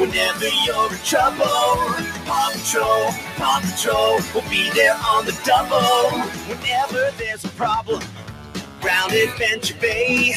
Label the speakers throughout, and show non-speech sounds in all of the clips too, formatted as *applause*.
Speaker 1: whenever you're in trouble. Paw Patrol, Paw Patrol will be there on the double. Whenever there's a problem round Adventure Bay.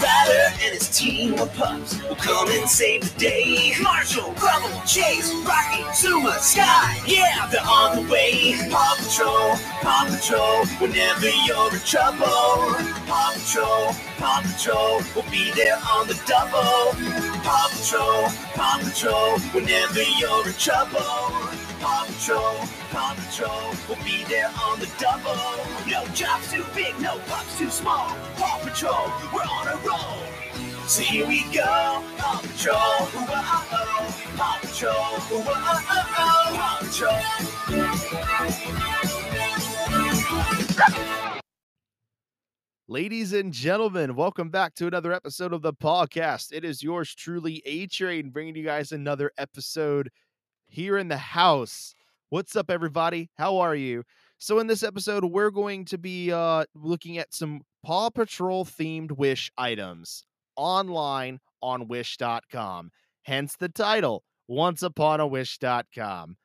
Speaker 1: Ryder and his team of pups will come and save the day. Marshall, Rubble, Chase, Rocky, Zuma, Sky, yeah, they're on the way. Paw Patrol, Paw Patrol, whenever you're in trouble. Paw Patrol, Paw Patrol will be there on the double. Paw Patrol, Paw Patrol, whenever you're in trouble. Paw Patrol, Paw Patrol will be there on the double. No job's too big, no pups too small. Paw Patrol, we're on a roll. So here we go, Paw Patrol, whoa, Paw Patrol, whoa, Paw Patrol.
Speaker 2: Ladies and gentlemen, welcome back to another episode of the podcast. It is yours truly, A Train, bringing you guys another episode here in the house. What's up, everybody? How are you? So, in this episode, we're going to be uh, looking at some Paw Patrol themed Wish items online on Wish.com. Hence the title, Once Upon a Wish.com.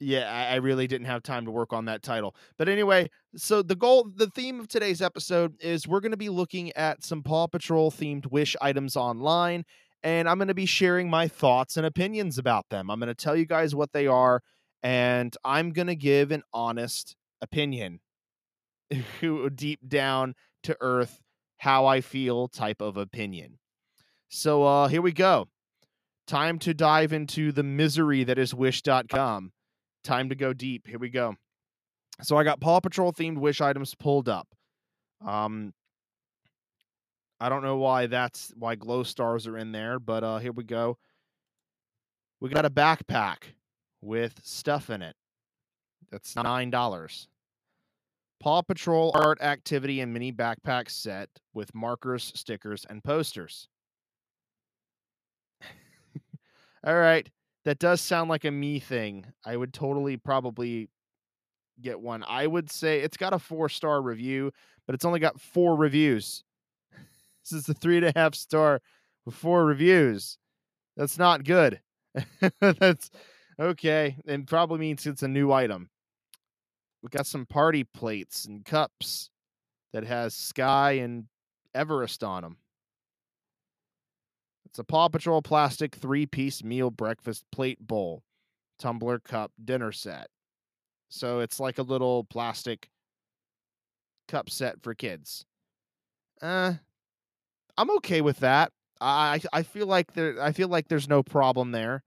Speaker 2: Yeah, I, I really didn't have time to work on that title. But anyway, so the goal, the theme of today's episode is we're going to be looking at some Paw Patrol themed Wish items online and I'm going to be sharing my thoughts and opinions about them. I'm going to tell you guys what they are, and I'm going to give an honest opinion, *laughs* deep down to earth, how I feel type of opinion. So uh, here we go. Time to dive into the misery that is Wish.com. Time to go deep. Here we go. So I got Paw Patrol themed Wish items pulled up. Um, I don't know why that's why glow stars are in there, but uh here we go. We got a backpack with stuff in it. That's nine dollars. Paw Patrol art activity and mini backpack set with markers, stickers, and posters. *laughs* All right. That does sound like a me thing. I would totally probably get one. I would say it's got a four star review, but it's only got four reviews. This is a three and a half star with four reviews. That's not good. *laughs* That's okay. And probably means it's a new item. We got some party plates and cups that has Sky and Everest on them. It's a Paw Patrol plastic three piece meal breakfast plate bowl, tumbler cup dinner set. So it's like a little plastic cup set for kids. Uh, I'm okay with that. I I feel like there I feel like there's no problem there.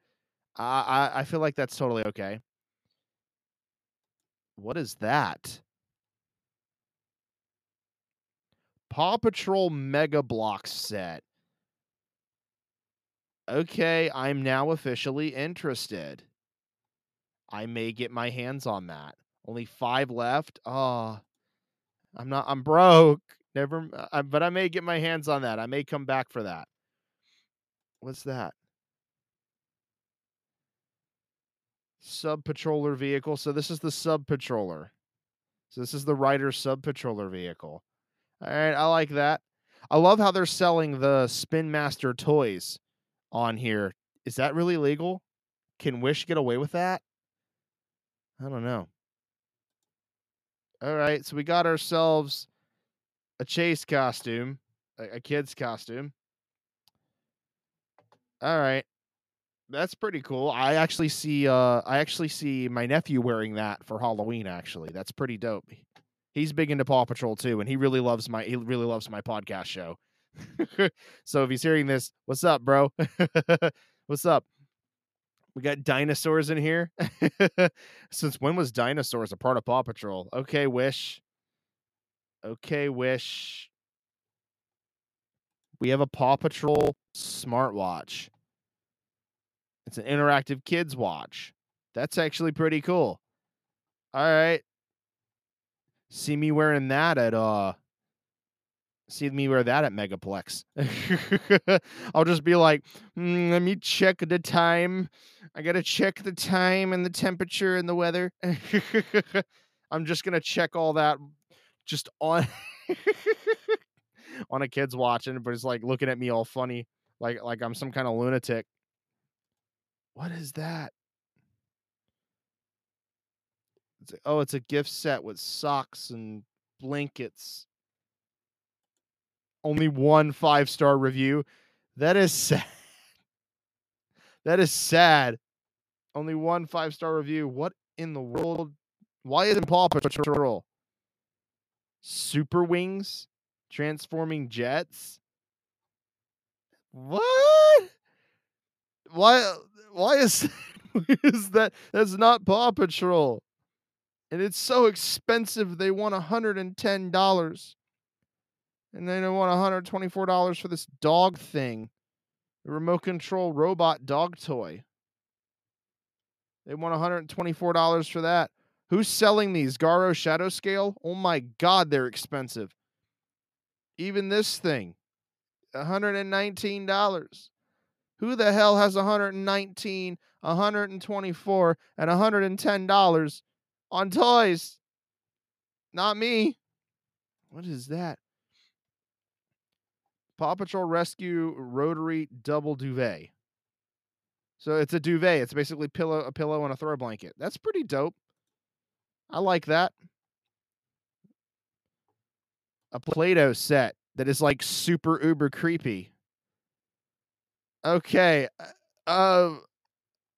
Speaker 2: I I, I feel like that's totally okay. What is that? Paw Patrol Mega Block set. Okay, I'm now officially interested. I may get my hands on that. Only five left. Oh, I'm not. I'm broke. Never, uh, but I may get my hands on that. I may come back for that. What's that? Sub patroller vehicle. So this is the sub patroller. So this is the Ryder sub patroller vehicle. All right, I like that. I love how they're selling the Spin Master toys on here. Is that really legal? Can Wish get away with that? I don't know. All right, so we got ourselves a chase costume, a, a kid's costume. All right. That's pretty cool. I actually see uh I actually see my nephew wearing that for Halloween actually. That's pretty dope. He's big into Paw Patrol too and he really loves my he really loves my podcast show. *laughs* so if he's hearing this, what's up, bro? *laughs* what's up? We got dinosaurs in here. *laughs* Since when was dinosaurs a part of Paw Patrol? Okay, Wish. Okay, Wish. We have a Paw Patrol smartwatch. It's an interactive kids watch. That's actually pretty cool. All right. See me wearing that at uh see me wear that at Megaplex. *laughs* I'll just be like, mm, let me check the time. I gotta check the time and the temperature and the weather. *laughs* I'm just gonna check all that just on *laughs* on a kid's watching, but it's like looking at me all funny. like like I'm some kind of lunatic. What is that? It's oh, it's a gift set with socks and blankets. Only one five star review. That is sad. *laughs* That is sad. Only one five star review. What in the world? Why isn't Paw Patrol? Super Wings? Transforming jets? What? Why? Why is *laughs* is that? That's not Paw Patrol, and it's so expensive. They want hundred and ten dollars, and they want hundred twenty four dollars for this dog thing, the remote control robot dog toy. They want hundred and twenty four dollars for that. Who's selling these? Garo Shadow Scale? Oh my god, they're expensive. Even this thing, $119. Who the hell has 119, 124, and 110 dollars on toys? Not me. What is that? Paw Patrol Rescue Rotary Double Duvet. So it's a duvet. It's basically pillow, a pillow, and a throw blanket. That's pretty dope. I like that. A Play-Doh set that is like super uber creepy. Okay. Uh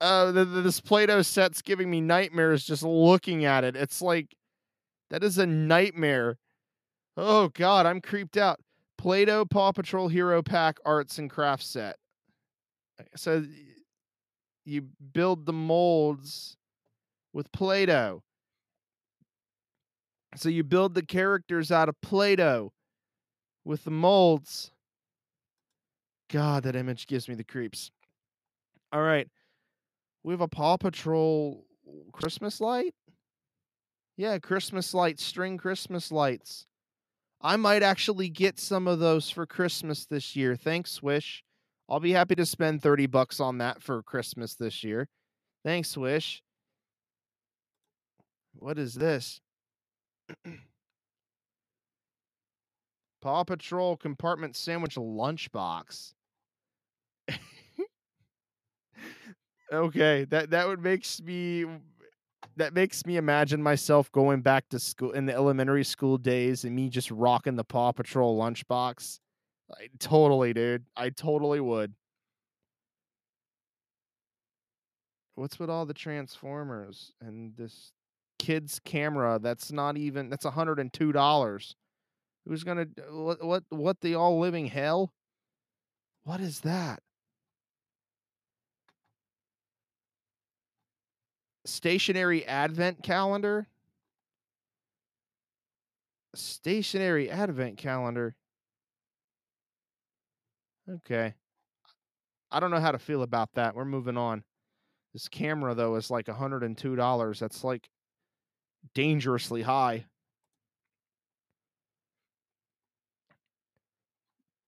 Speaker 2: uh the, the, this Play-Doh set's giving me nightmares just looking at it. It's like that is a nightmare. Oh god, I'm creeped out. Play-Doh Paw Patrol Hero Pack Arts and Crafts set. So you build the molds with Play-Doh. So you build the characters out of Play-Doh with the molds. God, that image gives me the creeps. All right. We have a Paw Patrol Christmas light? Yeah, Christmas lights, string Christmas lights. I might actually get some of those for Christmas this year. Thanks, Swish. I'll be happy to spend 30 bucks on that for Christmas this year. Thanks, Swish. What is this? *clears throat* Paw Patrol compartment sandwich lunchbox. *laughs* okay, that that would makes me that makes me imagine myself going back to school in the elementary school days and me just rocking the Paw Patrol lunchbox. I, totally, dude. I totally would. What's with all the Transformers and this kid's camera that's not even that's a $102. Who's to what what what the all living hell? What is that? Stationary advent calendar? Stationary advent calendar. Okay. I don't know how to feel about that. We're moving on. This camera though is like $102. That's like dangerously high.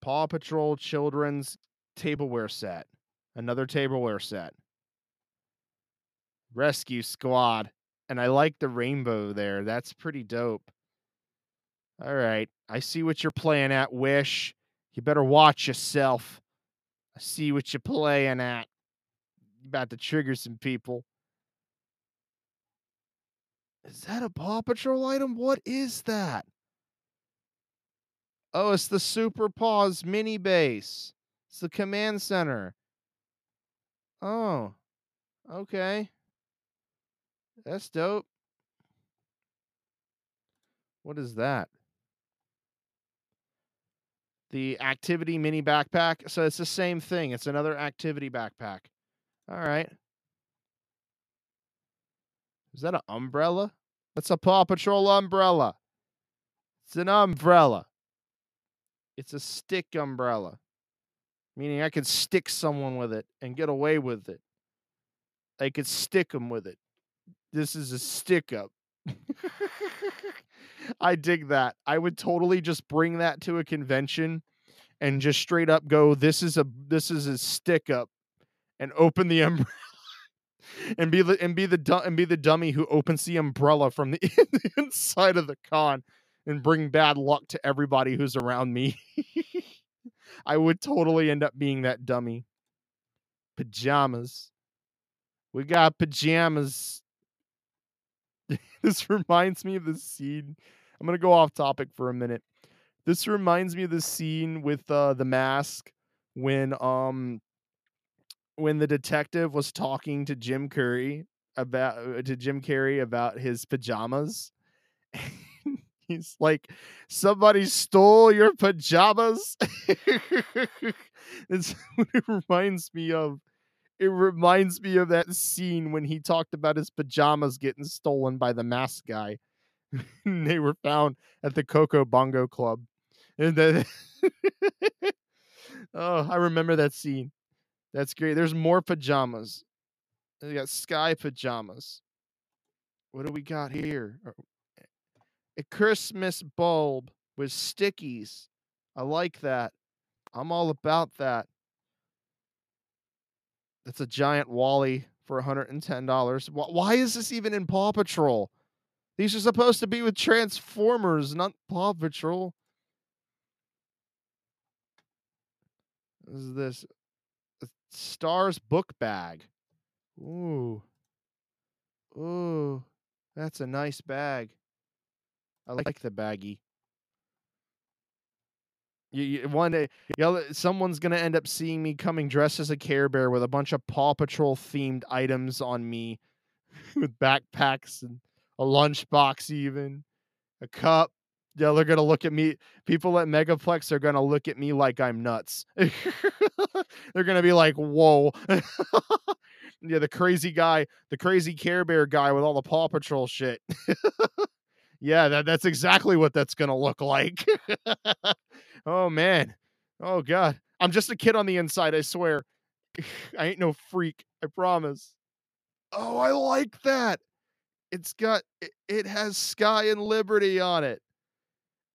Speaker 2: Paw Patrol children's tableware set. Another tableware set. Rescue Squad. And I like the rainbow there. That's pretty dope. All right. I see what you're playing at, Wish. You better watch yourself. I see what you're playing at. You about to trigger some people. Is that a Paw Patrol item? What is that? Oh, it's the Super Paws mini base. It's the command center. Oh, okay. That's dope. What is that? The activity mini backpack. So it's the same thing. It's another activity backpack. All right. Is that an umbrella? That's a Paw Patrol umbrella. It's an umbrella. It's a stick umbrella, meaning I could stick someone with it and get away with it. I could stick them with it. This is a stick up. *laughs* I dig that. I would totally just bring that to a convention and just straight up go, "This is a this is a stick up," and open the *laughs* umbrella and be the and be the and be the dummy who opens the umbrella from the, *laughs* inside of the con and bring bad luck to everybody who's around me. *laughs* I would totally end up being that dummy. Pajamas. We got pajamas. *laughs* this reminds me of the scene. I'm gonna go off topic for a minute. This reminds me of the scene with uh, the mask when um when the detective was talking to Jim Carrey about uh, to Jim Carrey about his pajamas. *laughs* He's like, somebody stole your pajamas. *laughs* it's *laughs* it reminds me of. It reminds me of that scene when he talked about his pajamas getting stolen by the mask guy. they were found at the Coco Bongo Club. And then oh, I remember that scene. That's great. There's more pajamas. We got sky pajamas. What do we got here? Oh, eh, a Christmas bulb with stickies. I like that. I'm all about that. That's a giant Wally for $110. Why is this even in Paw Patrol? These are supposed to be with Transformers, not Paw Patrol. What is this? Stars book bag. Ooh. Ooh. That's a nice bag. I like the baggie. You, you, one day, you uh, someone's gonna end up seeing me coming dressed as a Care Bear with a bunch of Paw Patrol themed items on me, *laughs* with backpacks and a lunchbox, even a cup. Yeah, they're gonna look at me. People at Megaplex are gonna look at me like I'm nuts. *laughs* they're gonna be like, "Whoa." *laughs* yeah, the crazy guy, the crazy Care Bear guy with all the Paw Patrol shit. *laughs* yeah, that, that's exactly what that's gonna look like. oh man. Oh god. I'm just a kid on the inside, I swear. I ain't no freak, I promise. Oh, I like that. It's got it, it has Sky and Liberty on it.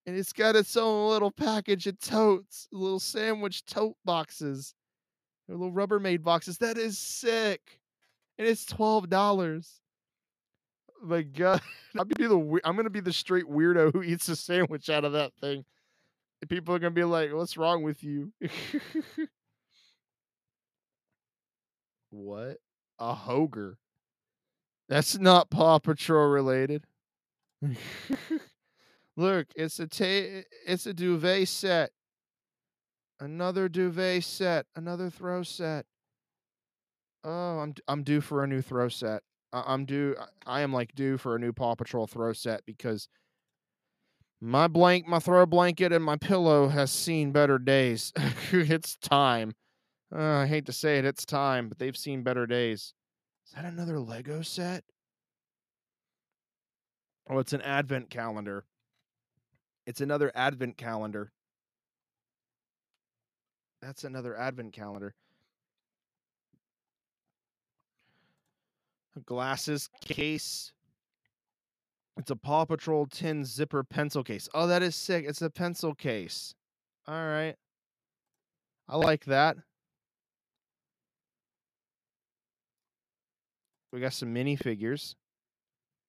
Speaker 2: And it's got its own little package of totes, little sandwich tote boxes. Little Rubbermaid boxes. That is sick. And it's twelve dollars my god, *laughs* I'm gonna be the I'm gonna be the straight weirdo who eats a sandwich out of that thing. People are gonna be like, "What's wrong with you?" *laughs* what? A Hoger? That's not Paw Patrol related. *laughs* Look, it's a ta- it's a duvet set. Another duvet set. Another throw set. Oh, I'm I'm due for a new throw set. I'm due. I am like due for a new Paw Patrol throw set because my blank, my throw blanket, and my pillow has seen better days. *laughs* it's time. Uh, I hate to say it, it's time, but they've seen better days. Is that another Lego set? Oh, it's an advent calendar. It's another advent calendar. That's another advent calendar. glasses case. It's a Paw Patrol tin zipper pencil case. Oh, that is sick. It's a pencil case. All right. I like that. We got some minifigures.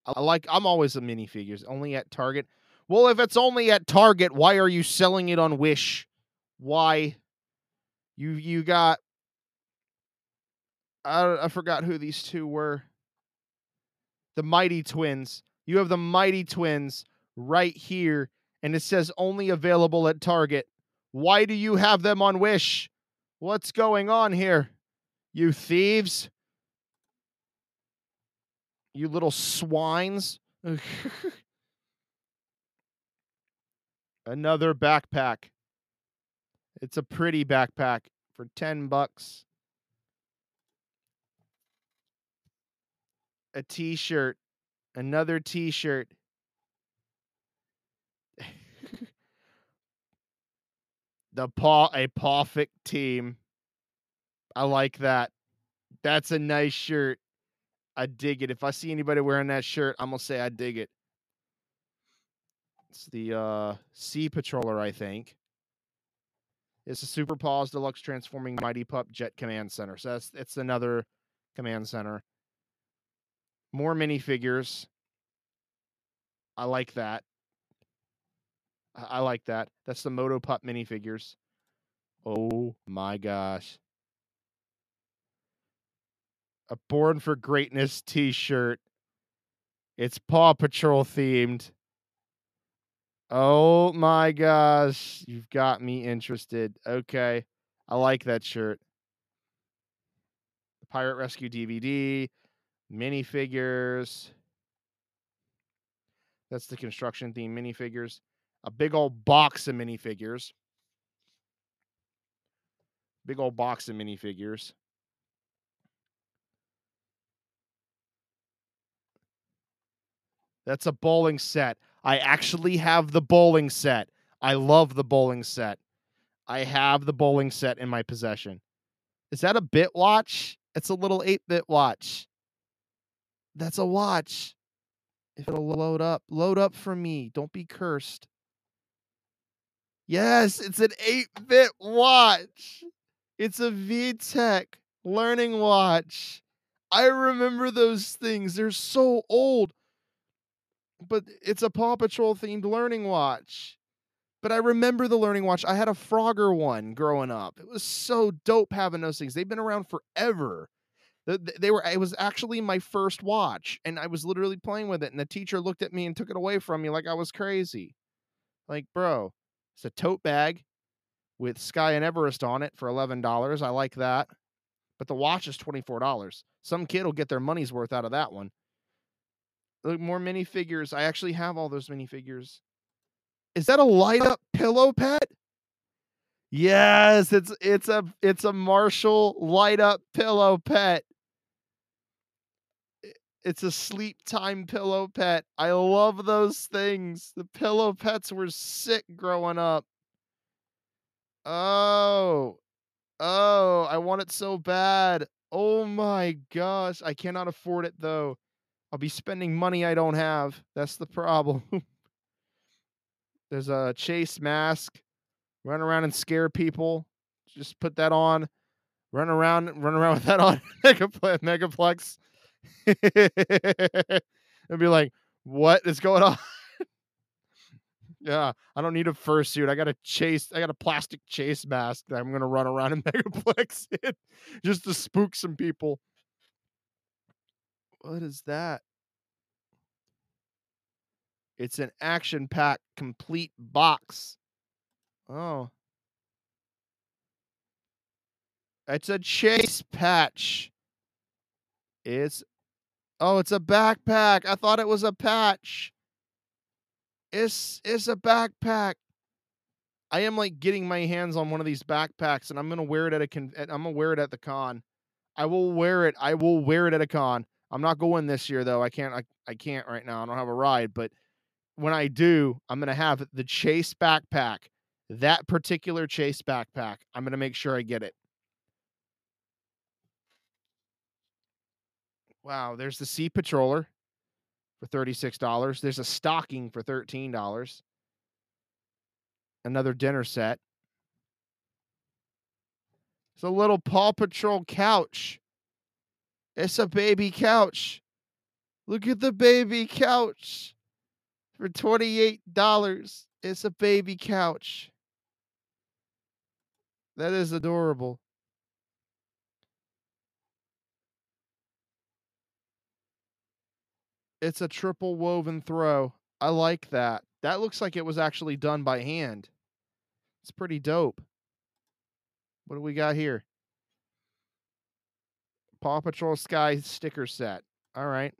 Speaker 2: I like I'm always a minifigures, only at Target. Well, if it's only at Target, why are you selling it on Wish? Why? You you got I I forgot who these two were the Mighty Twins. You have the Mighty Twins right here, and it says only available at Target. Why do you have them on Wish? What's going on here? You thieves? You little swines? *laughs* *laughs* Another backpack. It's a pretty backpack for 10 bucks. a t-shirt, another t-shirt. *laughs* the paw a perfect team. I like that. That's a nice shirt. I dig it. If I see anybody wearing that shirt, I'm gonna say I dig it. It's the uh Sea Patroller, I think. It's a Super Paws Deluxe Transforming Mighty Pup Jet Command Center. So that's it's another command center. More minifigures. I like that. I, I like that. That's the Moto Pup minifigures. Oh my gosh. A Born for Greatness t shirt. It's Paw Patrol themed. Oh my gosh. You've got me interested. Okay. I like that shirt. The Pirate Rescue DVD, minifigures. That's the construction theme minifigures. A big old box of minifigures. Big old box of minifigures. That's a bowling set. I actually have the bowling set. I love the bowling set. I have the bowling set in my possession. Is that a bit watch? It's a little 8 bit watch. That's a watch. If it'll load up, load up for me. Don't be cursed. Yes, it's an 8 bit watch. It's a VTech learning watch. I remember those things. They're so old. But it's a Paw Patrol themed learning watch. But I remember the learning watch. I had a Frogger one growing up. It was so dope having those things. They've been around forever. They were. It was actually my first watch, and I was literally playing with it. And the teacher looked at me and took it away from me like I was crazy. Like, bro, it's a tote bag with Sky and Everest on it for eleven dollars. I like that. But the watch is twenty four dollars. Some kid will get their money's worth out of that one. More minifigures. I actually have all those minifigures. Is that a light up pillow pet? Yes, it's it's a it's a Marshall light up pillow pet. It's a sleep time pillow pet. I love those things. The pillow pets were sick growing up. Oh. Oh, I want it so bad. Oh my gosh. I cannot afford it though. I'll be spending money I don't have. That's the problem. *laughs* There's a chase mask. Run around and scare people. Just put that on. Run around, run around *laughs* with that on. Megaplex. *laughs* And be like, what is going on? yeah, I don't need a fursuit. I got a chase. I got a plastic chase mask that I'm gonna run around in Megaplex in just to spook some people. What is that? It's an action pack complete box. Oh. It's a chase patch. It's Oh, it's a backpack. I thought it was a patch. It's it's a backpack. I am like getting my hands on one of these backpacks and I'm going to wear it at a con- I'm going to wear it at the con. I will wear it. I will wear it at a con. I'm not going this year though. I can't I, I can't right now. I don't have a ride, but when I do, I'm to have the Chase backpack. That particular Chase backpack. I'm to make sure I get it. Wow, there's the Sea Patroller for $36. There's a stocking for $13. Another dinner set. It's a little Paw Patrol couch. It's a baby couch. Look at the baby couch for $28. It's a baby couch. That is adorable. It's a triple woven throw. I like that. That looks like it was actually done by hand. It's pretty dope. What do we got here? Paw Patrol Sky sticker set. All right.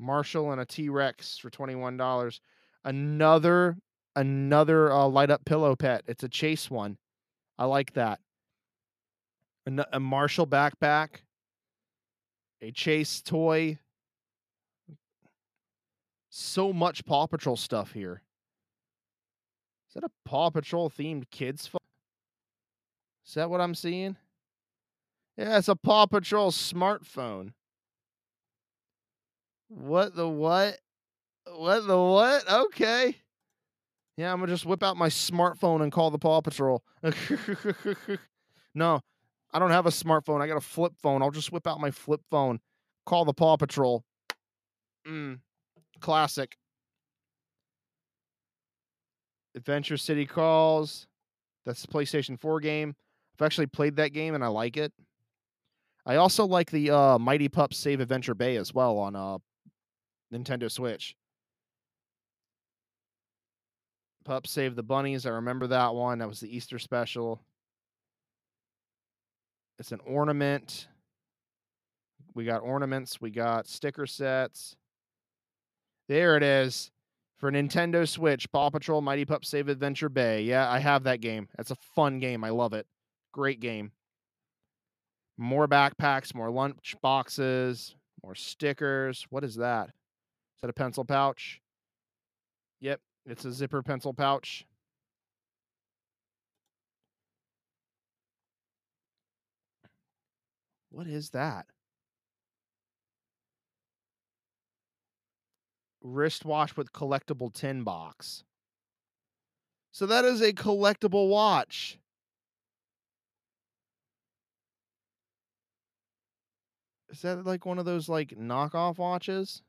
Speaker 2: Marshall and a T Rex for $21. Another another uh, light up pillow pet. It's a chase one. I like that. A, Marshall backpack a chase toy. So much Paw Patrol stuff here. Is that a Paw Patrol themed kids phone? Is that what I'm seeing? Yeah, it's a Paw Patrol smartphone. What the what? What the what? Okay. Yeah, I'm gonna just whip out my smartphone and call the Paw Patrol. *laughs* no, I don't have a smartphone. I got a flip phone. I'll just whip out my flip phone, call the Paw Patrol. Mm, classic. Adventure City calls. That's the PlayStation 4 game. I've actually played that game and I like it. I also like the uh, Mighty Pups Save Adventure Bay as well on uh, Nintendo Switch. Pups Save the Bunnies. I remember that one. That was the Easter special. It's an ornament. We got ornaments. We got sticker sets. There it is for Nintendo Switch. Paw Patrol Mighty Pup Save Adventure Bay. Yeah, I have that game. That's a fun game. I love it. Great game. More backpacks, more lunch boxes, more stickers. What is that? Is that a pencil pouch? Yep, it's a zipper pencil pouch. What is that? Wristwatch with collectible tin box. So that is a collectible watch. Is that like one of those like knockoff watches?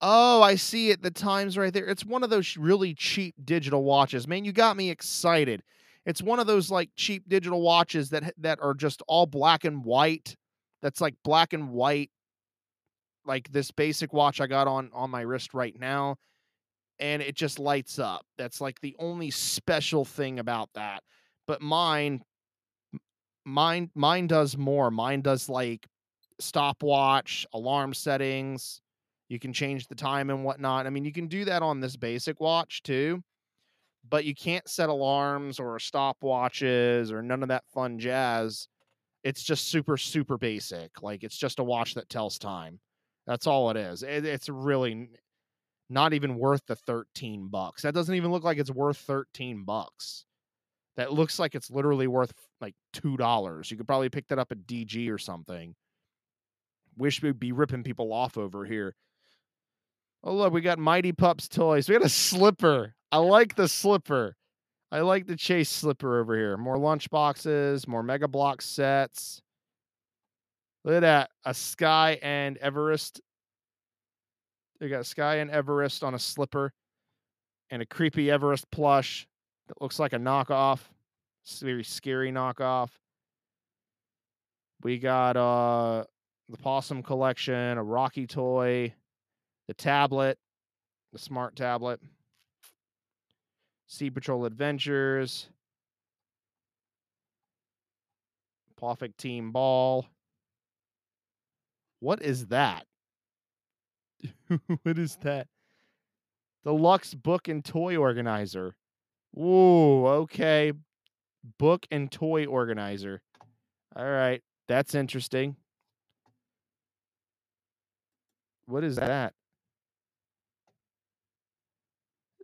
Speaker 2: Oh, I see it. The time's right there. It's one of those really cheap digital watches. Man, you got me excited. It's one of those like cheap digital watches that that are just all black and white. That's like black and white like this basic watch I got on on my wrist right now and it just lights up. That's like the only special thing about that. But mine mine mine does more. Mine does like stopwatch, alarm settings. You can change the time and whatnot. I mean, you can do that on this basic watch too, but you can't set alarms or stopwatches or none of that fun jazz. It's just super, super basic. Like it's just a watch that tells time. That's all it is. It, it's really not even worth the 13 bucks. That doesn't even look like it's worth 13 bucks. That looks like it's literally worth like $2. You could probably pick that up at DG or something. Wish we'd be ripping people off over here. Oh, look, we got Mighty Pups toys. We got a slipper. I like the slipper. I like the chase slipper over here. More lunch boxes, more Mega Block sets. Look at that. A Sky and Everest. They got Sky and Everest on a slipper and a creepy Everest plush that looks like a knockoff. It's very scary knockoff. We got uh the Possum collection, a Rocky toy, the tablet, the smart tablet, Sea Patrol Adventures, Perfect Team Ball. What is that? *laughs* what is that? The Lux Book and Toy Organizer. Ooh, okay. Book and Toy Organizer. All right. That's interesting. What is that?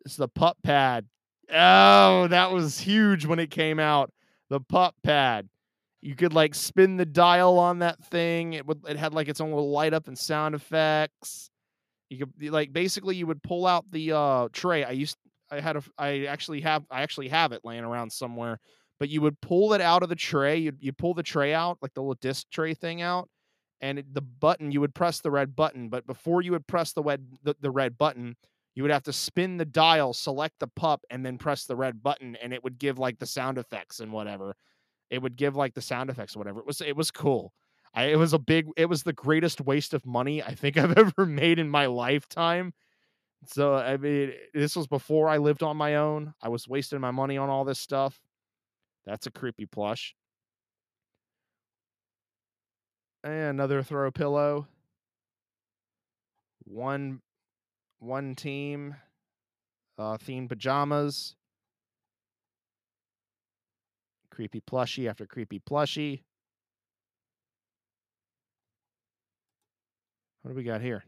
Speaker 2: It's the pup pad. Oh, that was huge when it came out. The pup pad you could like spin the dial on that thing. It would it had like its own little light up and sound effects. You could like basically you would pull out the uh tray. I used I had a I actually have I actually have it laying around somewhere. But you would pull it out of the tray. You'd you pull the tray out, like the little disc tray thing out, and it, the button you would press the red button. But before you would press the red the, the red button, you would have to spin the dial, select the pup, and then press the red button, and it would give like the sound effects and whatever it would give like the sound effects or whatever. It was it was cool. I, it was a big it was the greatest waste of money I think *laughs* I've ever made in my lifetime. So I mean this was before I lived on my own. I was wasting my money on all this stuff. That's a creepy plush. And another throw pillow. One one team uh themed pajamas creepy plushie after creepy plushie. What do we got here?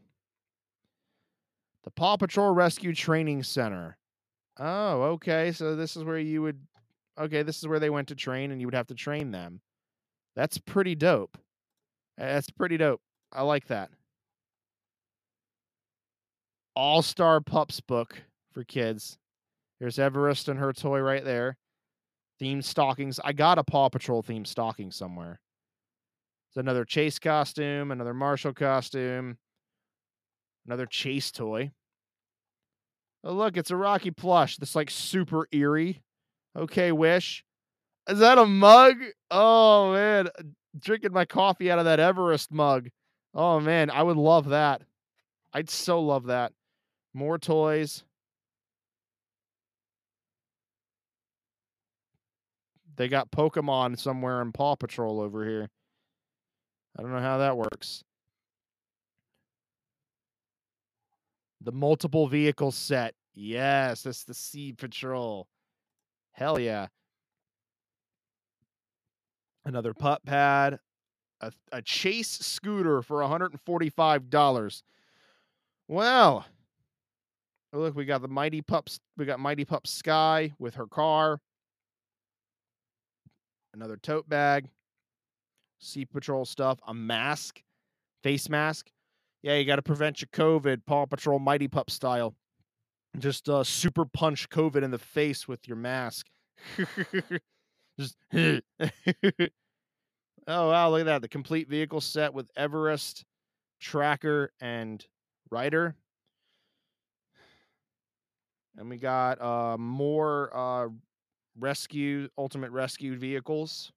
Speaker 2: The Paw Patrol Rescue Training Center. Oh, okay. So this is where you would okay, this is where they went to train and you would have to train them. That's pretty dope. That's pretty dope. I like that. All Star Pups book for kids. There's Everest and her toy right there themed stockings. I got a Paw Patrol themed stocking somewhere. It's another Chase costume, another Marshall costume, another Chase toy. Oh, look, it's a Rocky plush that's like super eerie. Okay, Wish. Is that a mug? Oh, man. Uh, drinking my coffee out of that Everest mug. Oh, man. I would love that. I'd so love that. More toys. They got Pokemon somewhere in Paw Patrol over here. I don't know how that works. The multiple vehicle set. Yes, that's the Sea Patrol. Hell yeah. Another pup pad. A, a chase scooter for $145. Wow. Oh, look, we got the Mighty Pups. We got Mighty Pup Sky with her car. Another tote bag. Sea Patrol stuff. A mask. Face mask. Yeah, you got to prevent your COVID, Paw Patrol Mighty Pup style. Just uh, super punch COVID in the face with your mask. *laughs* Just *laughs* oh wow, look at that. The complete vehicle set with Everest, tracker, and Ryder. And we got uh more uh rescue ultimate rescue vehicles.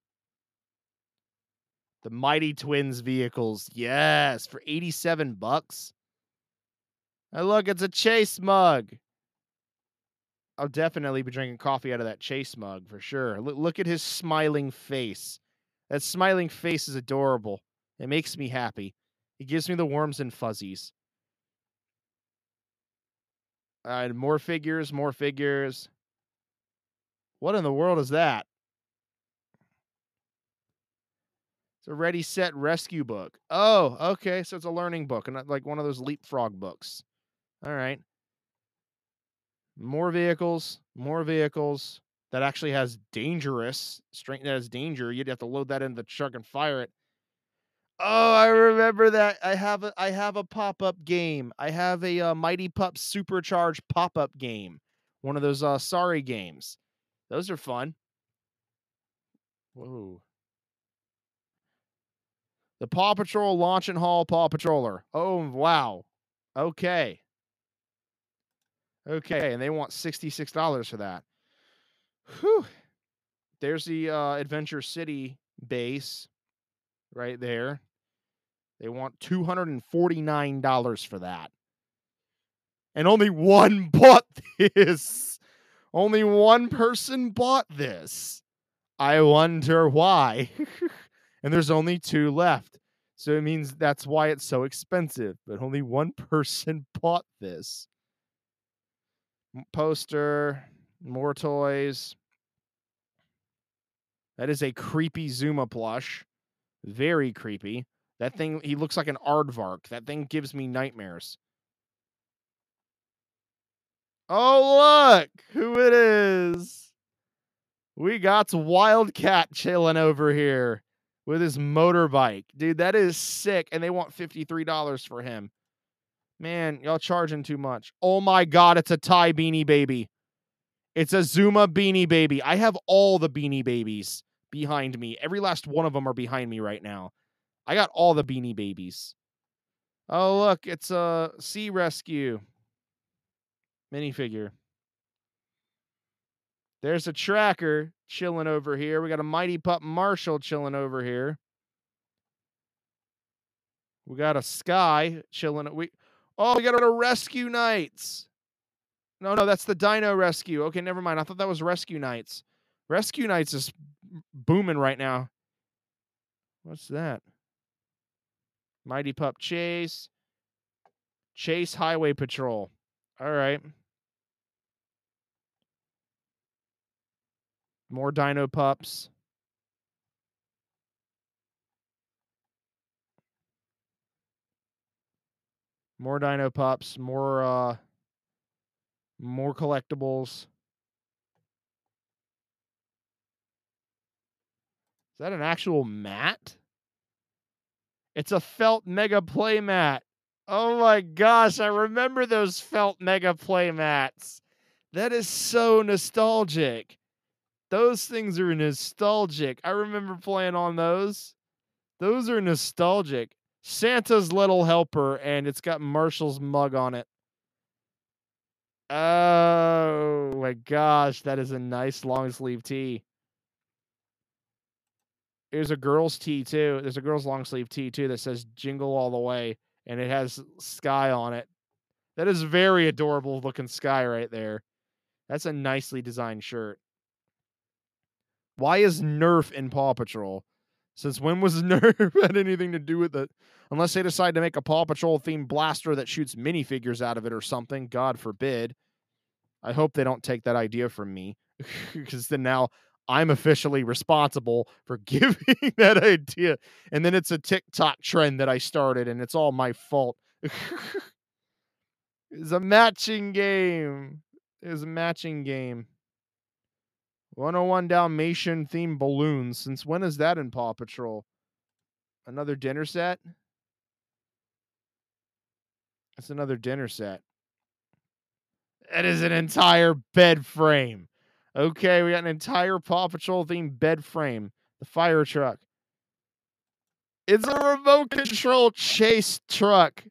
Speaker 2: The Mighty Twins vehicles. Yes, for 87 bucks. And look, it's a Chase mug. I'll definitely be drinking coffee out of that Chase mug for sure. Look, look at his smiling face. That smiling face is adorable. It makes me happy. It gives me the warms and fuzzies. Uh, more figures, more figures. What in the world is that? It's a ready set rescue book. Oh, okay. So it's a learning book and like one of those leapfrog books. All right. More vehicles, more vehicles that actually has dangerous strength that has danger. You'd have to load that into the truck and fire it. Oh, I remember that. I have a I have a pop-up game. I have a uh, Mighty Pup Supercharged pop-up game. One of those uh sorry games. Those are fun. Whoa. The Paw Patrol Launch and Haul Paw Patroller. Oh, wow. Okay. Okay, and they want $66 for that. Whew. There's the uh, Adventure City base right there. They want $249 for that. And only one *laughs* bought this. Only one person bought this. I wonder why. *laughs* and there's only two left. So it means that's why it's so expensive. But only one *laughs* person bought this. Poster, more toys. That is a creepy Zuma plush. Very creepy. That thing, he looks like an aardvark. That thing gives me nightmares. Oh, look who it is. We got Wildcat chilling over here with his motorbike. Dude, that is sick. And they want $53 for him. Man, y'all charging too much. Oh my God, it's a Ty Beanie Baby. It's a Zuma Beanie Baby. I have all the Beanie Babies behind me. Every last one of them are behind me right now. I got all the Beanie Babies. Oh, look, it's a Sea Rescue minifigure. There's a tracker chilling over here. We got a Mighty Pup Marshall chilling over here. We got a Sky chilling. We Oh, we got a Rescue Knights. No, no, that's the Dino Rescue. Okay, never mind. I thought that was Rescue Knights. Rescue Knights is booming right now. What's that? Mighty Pup Chase. Chase Highway Patrol. All right. More Dino Pups. More Dino Pups, more uh more collectibles. Is that an actual mat? It's a felt mega play mat. Oh my gosh, I remember those felt mega play mats. That is so nostalgic. Those things are nostalgic. I remember playing on those. Those are nostalgic. Santa's Little Helper, and it's got Marshall's mug on it. Oh my gosh, that is a nice long sleeve tee. There's a girl's tee too. There's a girl's long sleeve tee too that says "Jingle All the Way" and it has sky on it. That is very adorable looking sky right there. That's a nicely designed shirt. Why is Nerf in Paw Patrol? Since when was *laughs* Nerf had anything to do with it? Unless they decide to make a Paw Patrol themed blaster that shoots minifigures out of it or something. God forbid. I hope they don't take that idea from me. *laughs* Because then now I'm officially responsible for *laughs* giving that idea. And then it's a TikTok trend that I started, and it's all my fault. it's a matching game. It's a matching game. 101 Dalmatian themed balloons. Since when is that in Paw Patrol? Another dinner set? That's another dinner set. That is an entire bed frame. Okay, we got an entire Paw Patrol themed bed frame. The fire truck. It's a remote control chase truck.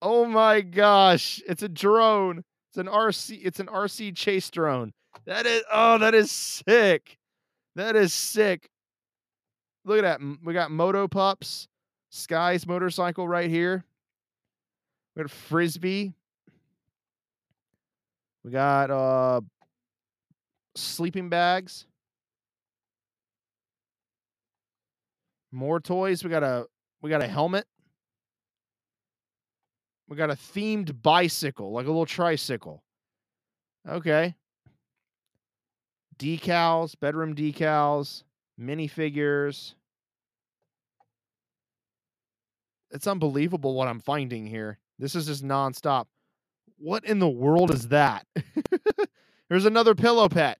Speaker 2: Oh my gosh. It's a drone. It's an RC it's an RC chase drone. That is oh, that is sick. That is sick. Look at that. We got Moto Pups, Skye's motorcycle right here. We got Frisbee. We got uh sleeping bags. More toys. We got a we got a helmet. We got a themed bicycle, like a little tricycle. Okay. Decals, bedroom decals, minifigures. It's unbelievable what I'm finding here. This is just nonstop. What in the world is that? *laughs* There's another pillow pet.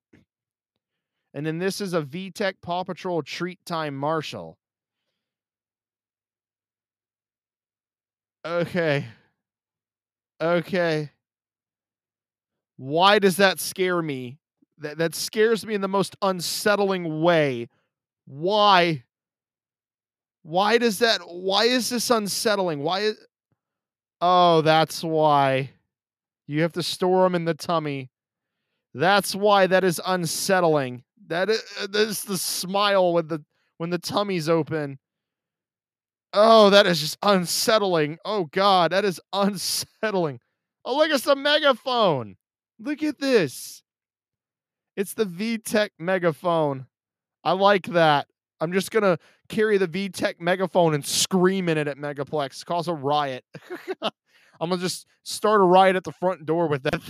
Speaker 2: And then this is a VTech Paw Patrol Treat Time Marshall. Okay. Okay. Why does that scare me? That that scares me in the most unsettling way. Why? Why does that why is this unsettling? Why is Oh, that's why. You have to store them in the tummy. That's why that is unsettling. That is, uh, that is the smile when the when the tummy's open. Oh, that is just unsettling. Oh God, that is *laughs* unsettling. Oh, look, it's a megaphone. Look at this. It's the VTech megaphone. I like that. I'm just gonna carry the VTech megaphone and scream in it at Megaplex, cause a riot. *laughs* I'm gonna just start a riot at the front door with that.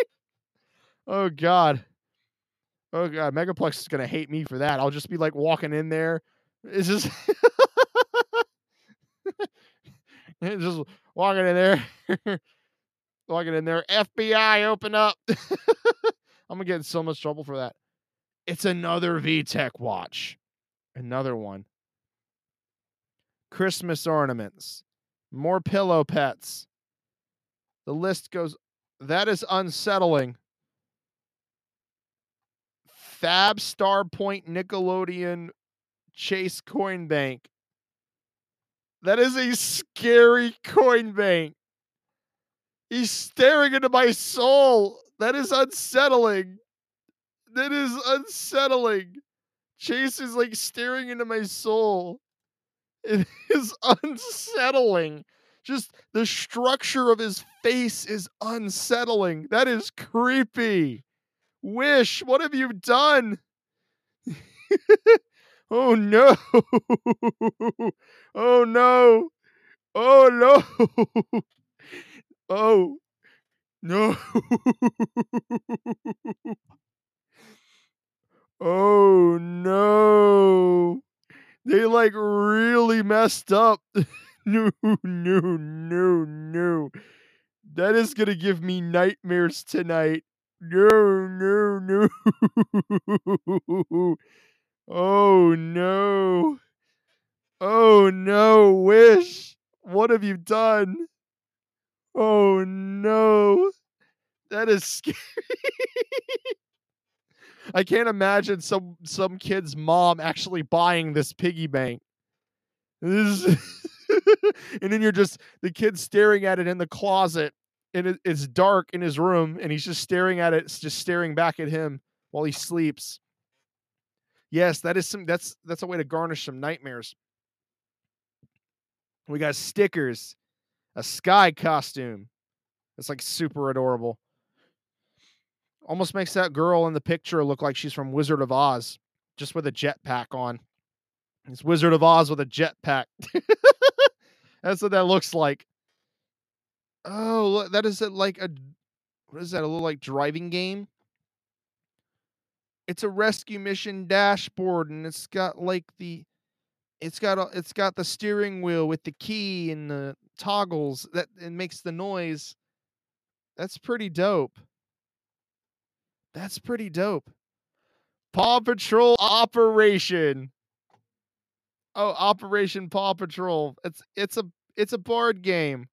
Speaker 2: *laughs* oh God. Oh God, Megaplex is gonna hate me for that. I'll just be like walking in there. It's just *laughs* just walking in there. walking in there. FBI, open up. I'm gonna get in so much trouble for that. It's another VTech watch. Another one. Christmas ornaments. More pillow pets. The list goes. That is unsettling. Fab Star Point Nickelodeon Chase Coin Bank. That is a scary coin bank. He's staring into my soul. That is unsettling. That is unsettling. Chase is like staring into my soul. It *laughs* is unsettling. Just the structure of his face is unsettling. That is creepy. Wish, what have you done? *laughs* Oh, *laughs* oh no. oh no. Oh no. oh no. oh no. They like really messed up. *laughs* no, no, no, no. That is going to give me nightmares tonight. No, no, no. *laughs* oh, no. Oh, no. Wish. What have you done? Oh, no. That is scary. I can't imagine some some kid's mom actually buying this piggy bank. This is *laughs* and then you're just the kid staring at it in the closet and it, it's dark in his room, and he's just staring at it, just staring back at him while he sleeps. Yes, that is some. That's that's a way to garnish some nightmares. We got stickers, a Skye costume. It's like super adorable. Almost makes that girl in the picture look like she's from Wizard of Oz, just with a jetpack on. It's Wizard of Oz with a jetpack. *laughs* That's what that looks like. Oh, look, that is it like a what is that? A little like driving game? It's a rescue mission dashboard and it's got like the it's got a, it's got the steering wheel with the key and the toggles that it makes the noise. That's pretty dope. That's pretty dope. Paw Patrol Operation. Oh, Operation Paw Patrol. It's it's a it's a board game.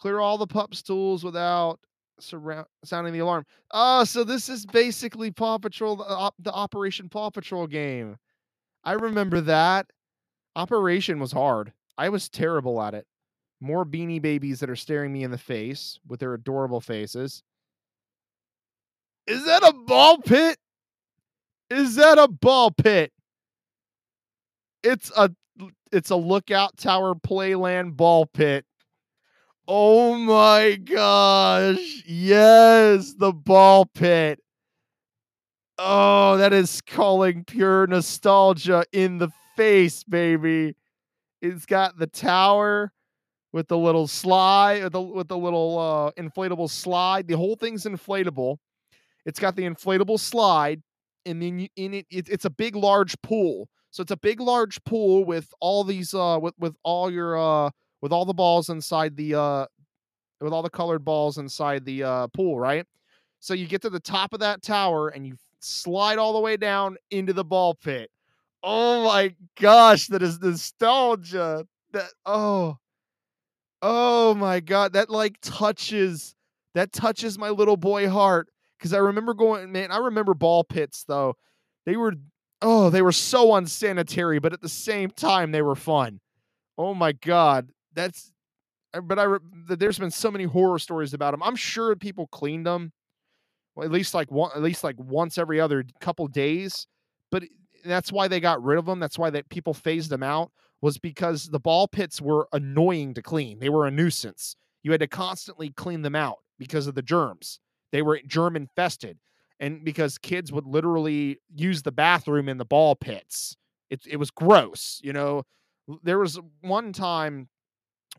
Speaker 2: Clear all the pup stools without surround sounding the alarm. Oh, so this is basically Paw Patrol, the, op, the Operation Paw Patrol game. I remember that. Operation was hard. I was terrible at it. More beanie babies that are staring me in the face with their adorable faces. Is that a ball pit? Is that a ball pit? It's a it's a lookout tower playland ball pit. Oh my gosh. Yes, the ball pit. Oh, that is calling pure nostalgia in the face, baby. It's got the tower with the little slide with the, with the little uh, inflatable slide. The whole thing's inflatable. It's got the inflatable slide, and then you, in it, it, it's a big, large pool. So it's a big, large pool with all these, uh, with with all your, uh, with all the balls inside the, uh, with all the colored balls inside the uh, pool, right? So you get to the top of that tower and you slide all the way down into the ball pit. Oh my gosh, that is nostalgia. That oh, oh my god, that like touches that touches my little boy heart because I remember going, man. I remember ball pits though. They were oh, they were so unsanitary, but at the same time they were fun. Oh my god, that's. Uh, but I re- there's been so many horror stories about them. I'm sure people cleaned them, well, at least like one, at least like once every other couple days. But that's why they got rid of them. That's why that people phased them out was because the ball pits were annoying to clean. They were a nuisance. You had to constantly clean them out because of the germs. They were germ infested and because kids would literally use the bathroom in the ball pits. It it was gross, you know. There was one time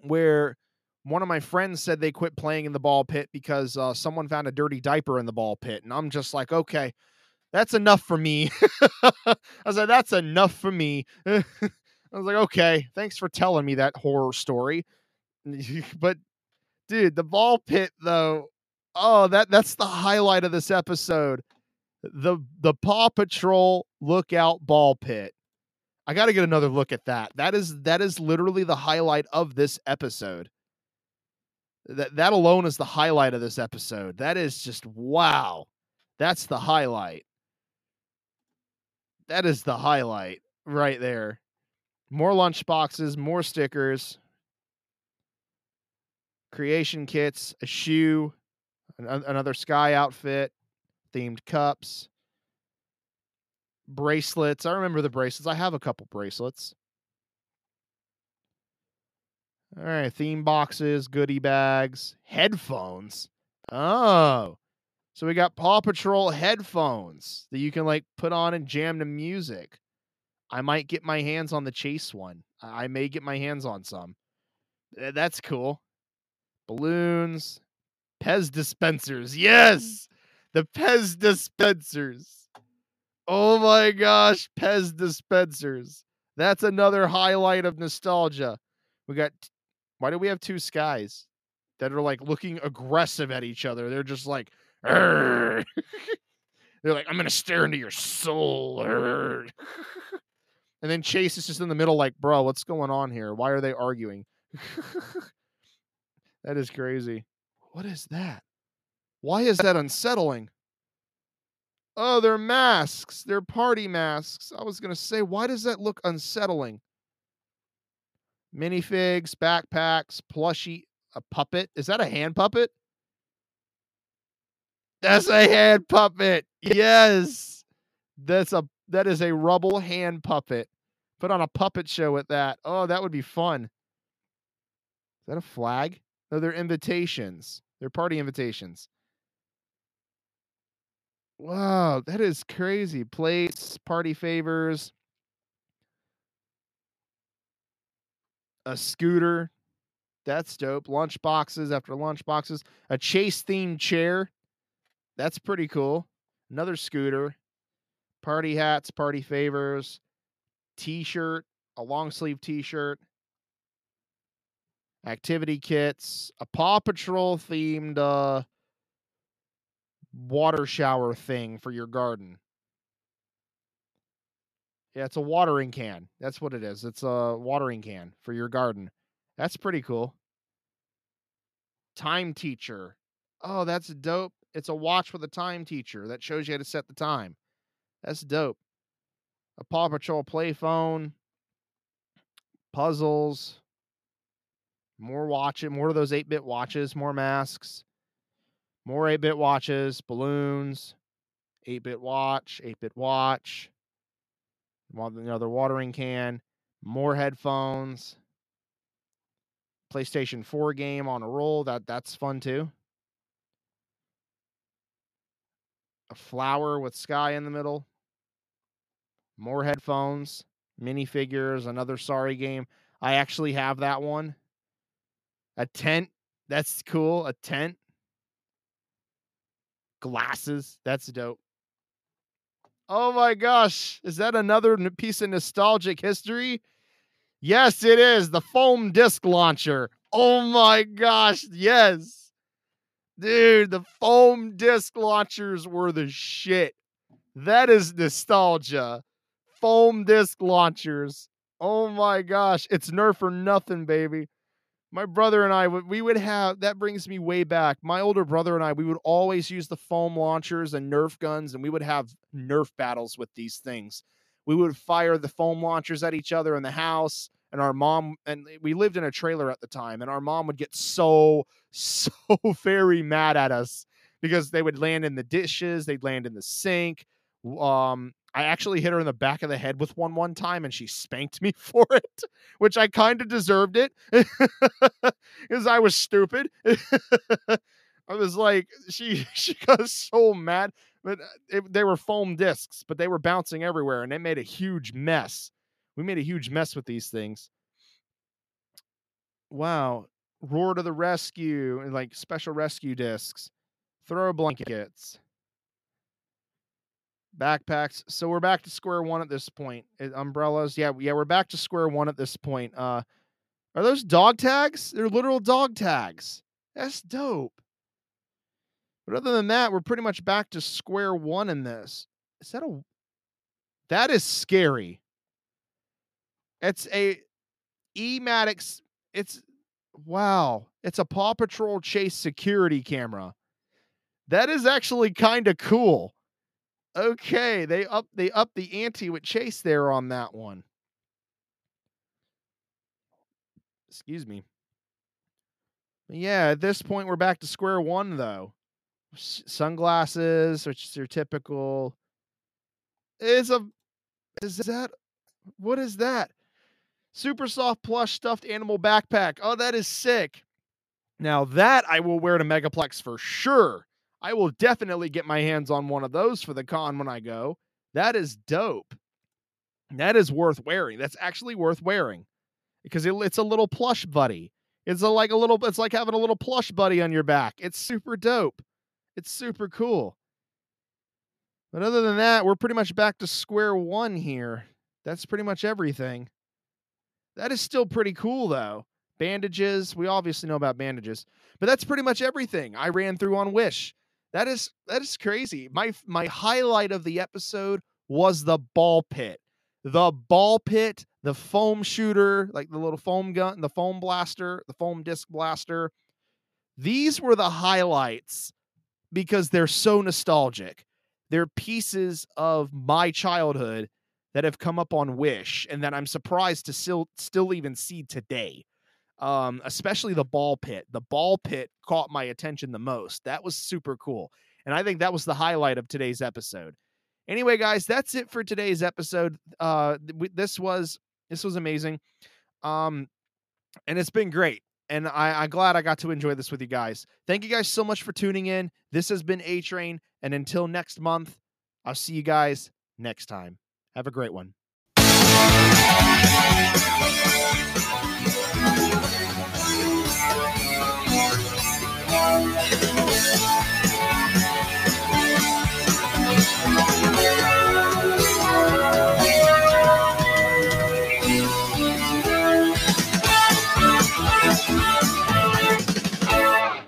Speaker 2: where one of my friends said they quit playing in the ball pit because uh, someone found a dirty diaper in the ball pit, and I'm just like, okay, that's enough for me. *laughs* I was like, that's enough for me. *laughs* I was like, okay, thanks for telling me that horror story. *laughs* but dude, the ball pit though, oh, that that's the highlight of this episode. The the Paw Patrol lookout ball pit. I got to get another look at that. That is that is literally the highlight of this episode. That that alone is the highlight of this episode. That is just wow. That's the highlight. That is the highlight right there. More lunch boxes, more stickers, creation kits, a shoe, an- another Skye outfit, themed cups, bracelets. I remember the bracelets. I have a couple bracelets. All right, theme boxes, goodie bags, headphones. Oh, so we got Paw Patrol headphones that you can like put on and jam to music. I might get my hands on the Chase one. I may get my hands on some. That's cool. Balloons, Pez dispensers. Yes, the Pez dispensers. Oh my gosh, Pez dispensers. That's another highlight of nostalgia. We got why do we have two Skyes that are like looking aggressive at each other? They're just like *laughs* they're like, I'm gonna stare into your soul. and then Chase is just in the middle, like, bro, what's going on here? Why are they arguing? *laughs* that is crazy. What is that? Why is that unsettling? Oh, they're masks. They're party masks. I was going to say, why does that look unsettling? Minifigs, backpacks, plushie, a puppet. Is that a hand puppet? That's a hand puppet. Yes. That's a that is a rubble hand puppet. Put on a puppet show with that. Oh, that would be fun. Is that a flag? No, they're invitations. They're party invitations. Wow, that is crazy. Plates, party favors, a scooter. That's dope. Lunch boxes after lunch boxes. A chase themed chair. That's pretty cool. Another scooter. Party hats, party favors, t shirt, a long sleeve t shirt, activity kits, a Paw Patrol themed uh, water shower thing for your garden. Yeah, it's a watering can. That's what it is. It's a watering can for your garden. That's pretty cool. Time teacher. Oh, that's dope. It's a watch with a time teacher that shows you how to set the time. That's dope. A Paw Patrol play phone, puzzles, more watching, more of those 8 bit watches, more masks, more 8 bit watches, balloons, 8 bit watch, 8 bit watch, another watering can, more headphones, PlayStation 4 game on a roll. That that's fun too. A flower with Skye in the middle. More headphones, minifigures, another sorry game. I actually have that one. A tent. That's cool. A tent. Glasses. That's dope. Oh my gosh. Is that another piece of nostalgic history? Yes, it is. The foam disc launcher. Oh my gosh. Yes. Dude, the foam disc launchers were the shit. That is nostalgia. Foam disc launchers. Oh my gosh. It's Nerf or nothing, baby my brother and I we would have that brings me way back. My older brother and I we would always use the foam launchers and Nerf guns and we would have Nerf battles with these things. We would fire the foam launchers at each other in the house and our mom and we lived in a trailer at the time and our mom would get so *laughs* so very mad at us because they would land in the dishes, they'd land in the sink. Um I actually hit her in the back of the head with one one time and she spanked me *laughs* for it, which I kind of deserved it *laughs* because I was stupid. I was like, she she got so mad, but uh, it, they were foam discs, but they were bouncing everywhere and it made a huge mess. We made a huge mess with these things. Wow. Roar to the rescue and like special rescue discs, throw blankets backpacks. So we're back to square one at this point. It, umbrellas, yeah, yeah, we're back to square one at this point. Uh, are those dog tags? They're literal dog tags. That's dope. But other than that, we're pretty much back to square one in this. Is that a? That is scary. It's a E-Madix. It's wow. It's a Paw Patrol Chase security camera. That is actually kind of cool. Okay, they up they up the ante with Chase there on that one. Excuse me. Yeah, at this point we're back to square one though. Sunglasses, which is your typical. Is a is that what is that? Super soft plush stuffed animal backpack. Oh, that is sick. Now that I will wear to Megaplex for sure. I will definitely get my hands on one of those for the con when I go. That is dope. That is worth wearing. That's actually worth wearing because it, it's a little plush buddy. It's a, like a little. It's like having a little plush buddy on your back. It's super dope. It's super cool. But other than that, we're pretty much back to square one here. That's pretty much everything. That is still pretty cool though. Bandages, we obviously know about bandages, but that's pretty much everything I ran through on Wish. That is that is crazy. My my highlight of the episode was the ball pit. The ball pit, the foam shooter, like the little foam gun, the foam blaster, the foam disc blaster. These were the highlights because they're so nostalgic. They're pieces of my childhood that have come up on Wish and that I'm surprised to still still even see today um, especially the ball pit. The ball pit caught my attention the most. That was super cool. And I think that was the highlight of today's episode. Anyway, guys, that's it for today's episode. Uh, this was this was amazing, um, and it's been great. And I, I'm glad I got to enjoy this with you guys. Thank you guys so much for tuning in. This has been A Train, and until next month, I'll see you guys next time. Have a great one.